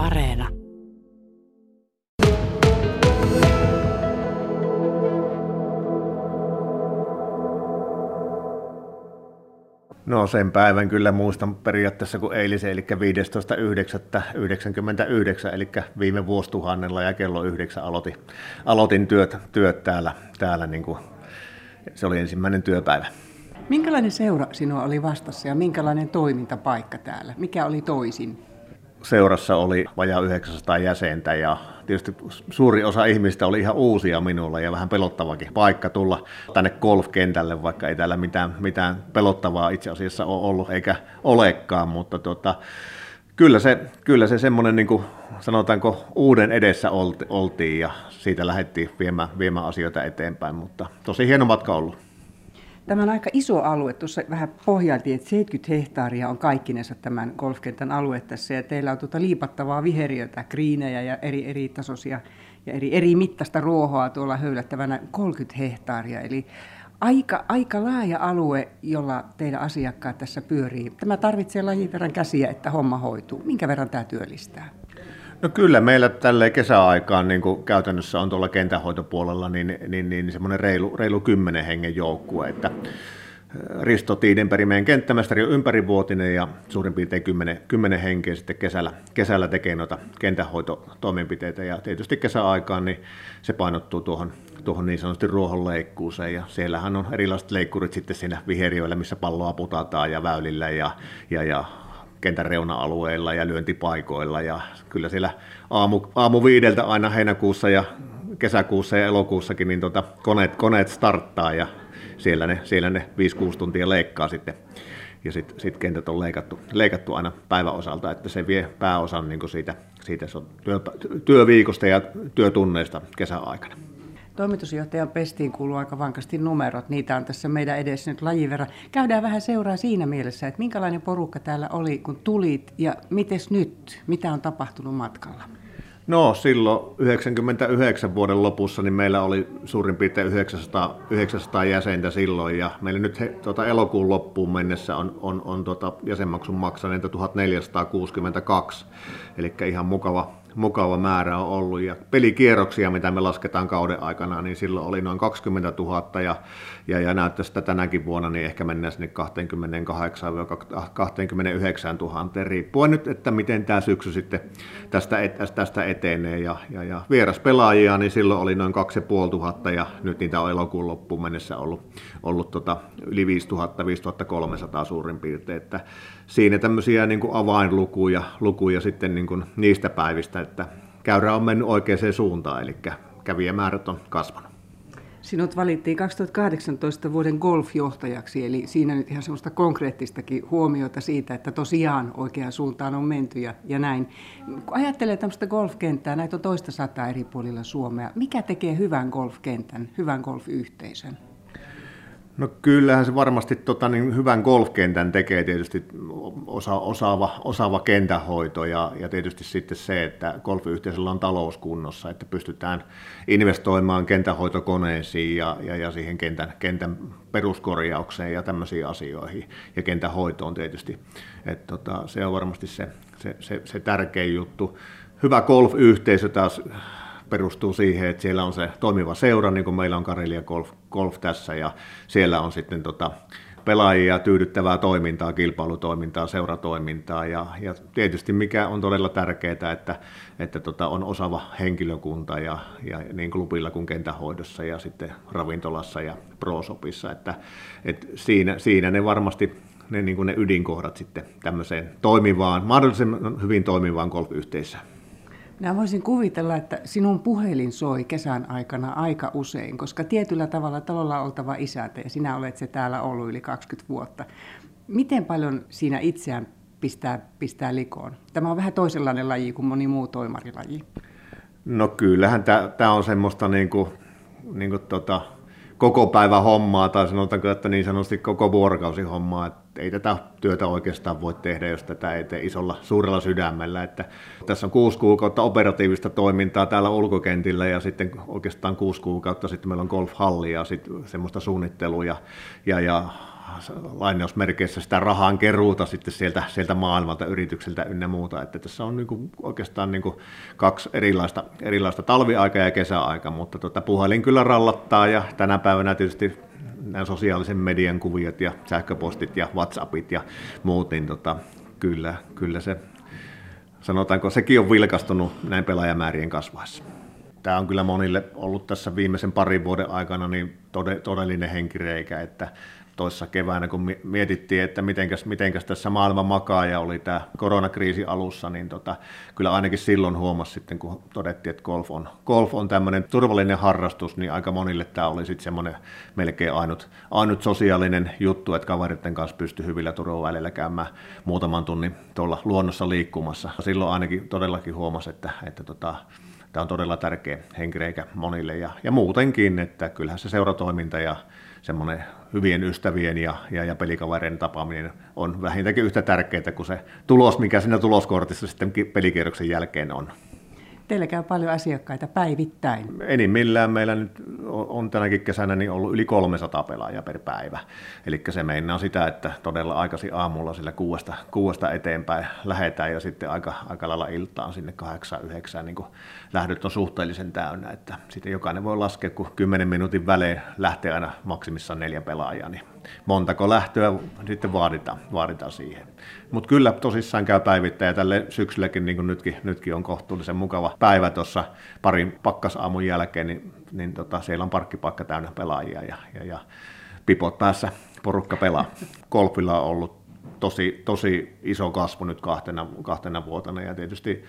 Areena. No sen päivän kyllä muistan periaatteessa kuin eilisen, eli 15.9.99, eli viime vuosituhannella ja kello 9 aloitin, aloitin työt, työt täällä, täällä niin kuin, se oli ensimmäinen työpäivä. Minkälainen seura sinua oli vastassa ja minkälainen toimintapaikka täällä? Mikä oli toisin? Seurassa oli vajaa 900 jäsentä ja tietysti suuri osa ihmistä oli ihan uusia minulla ja vähän pelottavakin paikka tulla tänne golfkentälle, vaikka ei täällä mitään, mitään pelottavaa itse asiassa ole ollut eikä olekaan, mutta tota, kyllä se, kyllä se semmoinen, niin kuin sanotaanko, uuden edessä oltiin ja siitä lähdettiin viemään, viemään asioita eteenpäin, mutta tosi hieno matka ollut. Tämä on aika iso alue. Tuossa vähän pohjaltiin, että 70 hehtaaria on kaikkinensa tämän golfkentän alue tässä. Ja teillä on tuota liipattavaa viheriötä, kriinejä ja eri, eri tasoisia ja eri, eri mittaista ruohoa tuolla höylättävänä 30 hehtaaria. Eli aika, aika laaja alue, jolla teidän asiakkaat tässä pyörii. Tämä tarvitsee lajin verran käsiä, että homma hoituu. Minkä verran tämä työllistää? No kyllä meillä tälle kesäaikaan niin kuin käytännössä on tuolla kentänhoitopuolella niin, niin, niin semmoinen reilu, reilu kymmenen hengen joukkue, että äh, Risto Tiidenperi, meidän kenttämästari on ympärivuotinen ja suurin piirtein 10, 10 henkeä sitten kesällä, kesällä tekee noita kentänhoitotoimenpiteitä. Ja tietysti kesäaikaan niin se painottuu tuohon, tuohon niin sanotusti ruohonleikkuuseen. Ja siellähän on erilaiset leikkurit sitten siinä viheriöillä, missä palloa putataan ja väylillä ja, ja, ja kentän reuna-alueilla ja lyöntipaikoilla ja kyllä siellä aamu, aamu viideltä aina heinäkuussa ja kesäkuussa ja elokuussakin niin tota, koneet, koneet starttaa ja siellä ne, siellä ne 5-6 tuntia leikkaa sitten ja sitten sit kentät on leikattu, leikattu aina päiväosalta, että se vie pääosan niin siitä, siitä työ, työviikosta ja työtunneista kesäaikana. Toimitusjohtajan pestiin kuuluu aika vankasti numerot. Niitä on tässä meidän edessä nyt lajin verran. Käydään vähän seuraa siinä mielessä, että minkälainen porukka täällä oli, kun tulit ja mites nyt? Mitä on tapahtunut matkalla? No silloin 99 vuoden lopussa niin meillä oli suurin piirtein 900, 900 jäsentä silloin ja meillä nyt he, tuota, elokuun loppuun mennessä on, on, on tuota, jäsenmaksun maksaneita 1462, eli ihan mukava, mukava määrä on ollut. Ja pelikierroksia, mitä me lasketaan kauden aikana, niin silloin oli noin 20 000 ja, ja, ja näyttäisi sitä tänäkin vuonna, niin ehkä mennään sinne 28 000, riippuen nyt, että miten tämä syksy sitten tästä, tästä etenee. Ja, ja, ja vieraspelaajia, niin silloin oli noin 2500 ja nyt niitä on elokuun loppuun mennessä ollut, ollut tota yli 5000, 5300 suurin piirtein. Että siinä tämmöisiä niin kuin avainlukuja lukuja sitten niin kuin niistä päivistä, että käyrä on mennyt oikeaan suuntaan, eli kävijämäärät on kasvanut. Sinut valittiin 2018 vuoden golfjohtajaksi, eli siinä nyt ihan semmoista konkreettistakin huomiota siitä, että tosiaan oikeaan suuntaan on menty ja, ja näin. Kun ajattelee tämmöistä golfkenttää, näitä on toista sataa eri puolilla Suomea. Mikä tekee hyvän golfkentän, hyvän golfyhteisön? No kyllähän se varmasti tota, niin hyvän golfkentän tekee tietysti osa, osaava, osaava kentähoito ja, ja tietysti sitten se, että golfyhteisöllä on talous kunnossa, että pystytään investoimaan kentähoitokoneisiin ja, ja, ja siihen kentän, kentän peruskorjaukseen ja tämmöisiin asioihin ja kentähoitoon tietysti. Et, tota, se on varmasti se, se, se, se tärkein juttu. Hyvä golf-yhteisö taas perustuu siihen, että siellä on se toimiva seura, niin kuin meillä on Karelia Golf, Golf tässä, ja siellä on sitten tota, pelaajia, tyydyttävää toimintaa, kilpailutoimintaa, seuratoimintaa ja, ja tietysti mikä on todella tärkeää, että, että tota, on osaava henkilökunta ja, ja niin klubilla kuin kentähoidossa ja sitten ravintolassa ja prosopissa, että, että siinä, siinä ne varmasti ne, niin kuin ne ydinkohdat sitten tämmöiseen toimivaan, mahdollisimman hyvin toimivaan golfyhteisöön. Minä voisin kuvitella, että sinun puhelin soi kesän aikana aika usein, koska tietyllä tavalla talolla oltava isäntä ja sinä olet se täällä ollut yli 20 vuotta. Miten paljon siinä itseään pistää, pistää likoon? Tämä on vähän toisenlainen laji kuin moni muu toimarilaji. No kyllähän tämä on semmoista niin kuin, niin kuin tota, koko päivä hommaa tai sanotaanko, että niin sanotusti koko vuorokausi hommaa. Että ei tätä työtä oikeastaan voi tehdä, jos tätä ei tee isolla, suurella sydämellä. Että tässä on kuusi kuukautta operatiivista toimintaa täällä ulkokentillä ja sitten oikeastaan kuusi kuukautta sitten meillä on golfhalli ja sitten semmoista suunnittelua ja, ja, ja lainausmerkeissä sitä rahan keruuta sitten sieltä, sieltä maailmalta, yrityksiltä ynnä muuta. Että tässä on niin kuin oikeastaan niin kuin kaksi erilaista, erilaista talviaika ja kesäaika, mutta tota, puhelin kyllä rallattaa ja tänä päivänä tietysti nämä sosiaalisen median kuviot ja sähköpostit ja WhatsAppit ja muut, niin tota, kyllä, kyllä se, sanotaanko, sekin on vilkastunut näin pelaajamäärien kasvaessa. Tämä on kyllä monille ollut tässä viimeisen parin vuoden aikana niin todellinen henkireikä, että toissa keväänä, kun mietittiin, että mitenkäs, mitenkäs tässä maailman makaa ja oli tämä koronakriisi alussa, niin tota, kyllä ainakin silloin huomasi sitten, kun todettiin, että golf on, golf on tämmöinen turvallinen harrastus, niin aika monille tämä oli sitten semmoinen melkein ainut, ainut sosiaalinen juttu, että kaveritten kanssa pystyi hyvillä turvavälillä käymään muutaman tunnin tuolla luonnossa liikkumassa. Silloin ainakin todellakin huomasi, että, että tota, tämä on todella tärkeä henkireikä monille ja, ja muutenkin, että kyllähän se seuratoiminta ja semmoinen hyvien ystävien ja, ja, ja pelikavereiden tapaaminen on vähintäänkin yhtä tärkeää kuin se tulos, mikä siinä tuloskortissa sitten pelikierroksen jälkeen on. Teillä käy paljon asiakkaita päivittäin. Enimmillään meillä nyt on tänäkin kesänä niin ollut yli 300 pelaajaa per päivä. Eli se meinaa sitä, että todella aikaisin aamulla sillä kuuesta, kuuesta eteenpäin lähetään ja sitten aika, aika lailla iltaan sinne 8-9 niin lähdöt on suhteellisen täynnä. Että sitten jokainen voi laskea, kun 10 minuutin välein lähtee aina maksimissaan neljä pelaajaa, niin montako lähtöä sitten vaaditaan, vaaditaan siihen. Mutta kyllä tosissaan käy päivittäin ja tälle syksylläkin, niin kuin nytkin, nytkin on kohtuullisen mukava päivä tuossa parin pakkasaamun jälkeen, niin, niin tota, siellä on parkkipaikka täynnä pelaajia ja, ja, ja pipot päässä porukka pelaa. Golfilla on ollut tosi, tosi iso kasvu nyt kahtena, kahtena vuotena ja tietysti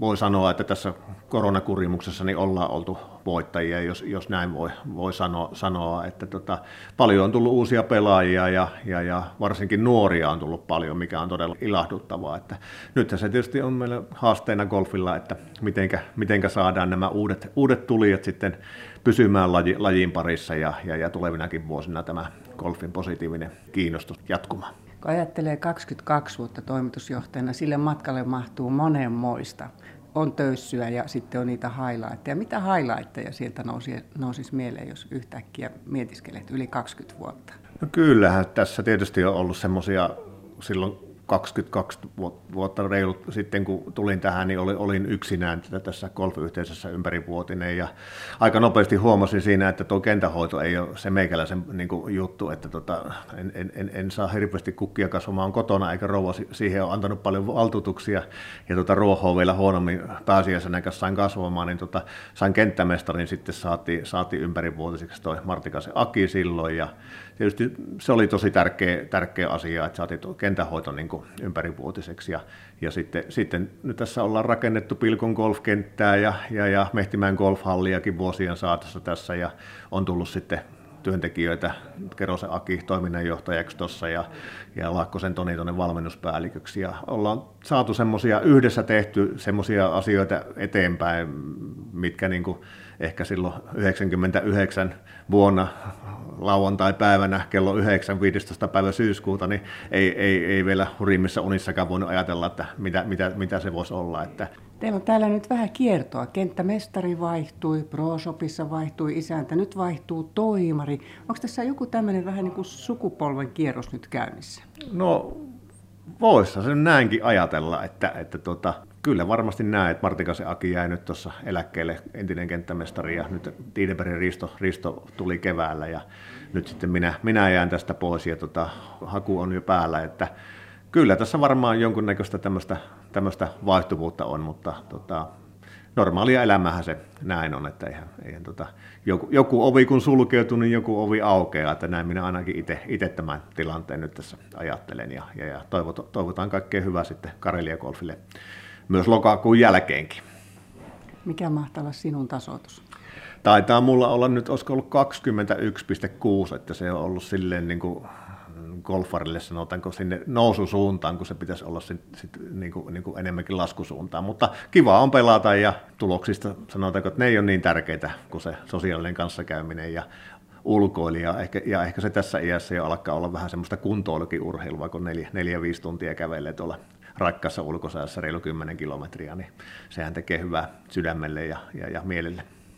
voi sanoa, että tässä koronakurimuksessa niin ollaan oltu voittajia, jos, jos näin voi, voi sanoa, sanoa että tota, paljon on tullut uusia pelaajia ja, ja, ja, varsinkin nuoria on tullut paljon, mikä on todella ilahduttavaa. Että nythän se tietysti on meillä haasteena golfilla, että mitenkä, mitenkä saadaan nämä uudet, uudet tulijat sitten pysymään laji, lajin parissa ja, ja, ja tulevinakin vuosina tämä golfin positiivinen kiinnostus jatkumaan. Kun ajattelee 22 vuotta toimitusjohtajana, sille matkalle mahtuu monenmoista. On töyssyä ja sitten on niitä highlightteja. Mitä highlightteja sieltä nousi, nousisi mieleen, jos yhtäkkiä mietiskelet yli 20 vuotta? No kyllähän tässä tietysti on ollut semmoisia silloin 22 vuotta reilut sitten, kun tulin tähän, niin olin yksinään tässä golfyhteisössä ympärivuotinen. Ja aika nopeasti huomasin siinä, että tuo kentähoito ei ole se meikäläisen niin kuin, juttu, että tota, en, en, en, en, saa hirveästi kukkia kasvamaan kotona, eikä rouva siihen ole antanut paljon valtuutuksia. Ja tota, ruohoa vielä huonommin pääsiäisenä kanssa sain kasvamaan, niin tota, sain kenttämestarin sitten saatiin, saatiin ympärivuotiseksi toi Martikasen Aki silloin. Ja tietysti se oli tosi tärkeä, tärkeä asia, että saatiin kentähoito niin ympärivuotiseksi. Ja, ja sitten, sitten nyt tässä ollaan rakennettu Pilkon golfkenttää ja, ja, ja Mehtimään golfhalliakin vuosien saatossa tässä ja on tullut sitten työntekijöitä, Kerosen Aki toiminnanjohtajaksi tuossa ja, ja Laakkosen Toni tuonne valmennuspäälliköksi. Ja ollaan saatu semmoisia, yhdessä tehty semmoisia asioita eteenpäin, mitkä niin kuin ehkä silloin 99 vuonna lauantai-päivänä kello 9, 15. päivä syyskuuta, niin ei, ei, ei vielä hurimmissa unissakaan voinut ajatella, että mitä, mitä, mitä se voisi olla. Että Teillä on täällä nyt vähän kiertoa. Kenttämestari vaihtui, ProShopissa vaihtui isäntä, nyt vaihtuu toimari. Onko tässä joku tämmöinen vähän niin kuin sukupolven kierros nyt käynnissä? No voisi se näinkin ajatella, että, että tota, kyllä varmasti näin, että Martikasen Aki jäi nyt tuossa eläkkeelle entinen kenttämestari ja nyt Tiidebergin Risto, Risto tuli keväällä ja nyt sitten minä, minä jään tästä pois ja tota, haku on jo päällä, että kyllä tässä varmaan jonkunnäköistä tämmöistä vaihtuvuutta on, mutta tota, normaalia elämähän se näin on, että eihän, eihän tota, joku, joku ovi kun sulkeutuu, niin joku ovi aukeaa, että näin minä ainakin itse tämän tilanteen nyt tässä ajattelen ja, ja, ja toivotaan, toivotaan kaikkea hyvää sitten Karelia Golfille myös lokakuun jälkeenkin. Mikä mahtaa olla sinun tasoitus? Taitaa mulla olla nyt, olisiko ollut 21,6, että se on ollut silleen niin kuin golfarille sanotaanko sinne noususuuntaan, kun se pitäisi olla sit, sit niin kuin, niin kuin enemmänkin laskusuuntaan. Mutta kiva on pelata ja tuloksista sanotaanko, että ne ei ole niin tärkeitä kuin se sosiaalinen kanssakäyminen ja ulkoilija. Ehkä, ja ehkä se tässä iässä jo alkaa olla vähän semmoista kuntoilukin urheilua, kun neljä, neljä viisi tuntia kävelee tuolla rakkaassa ulkosäässä reilu 10 kilometriä, niin sehän tekee hyvää sydämelle ja, ja, ja mielelle.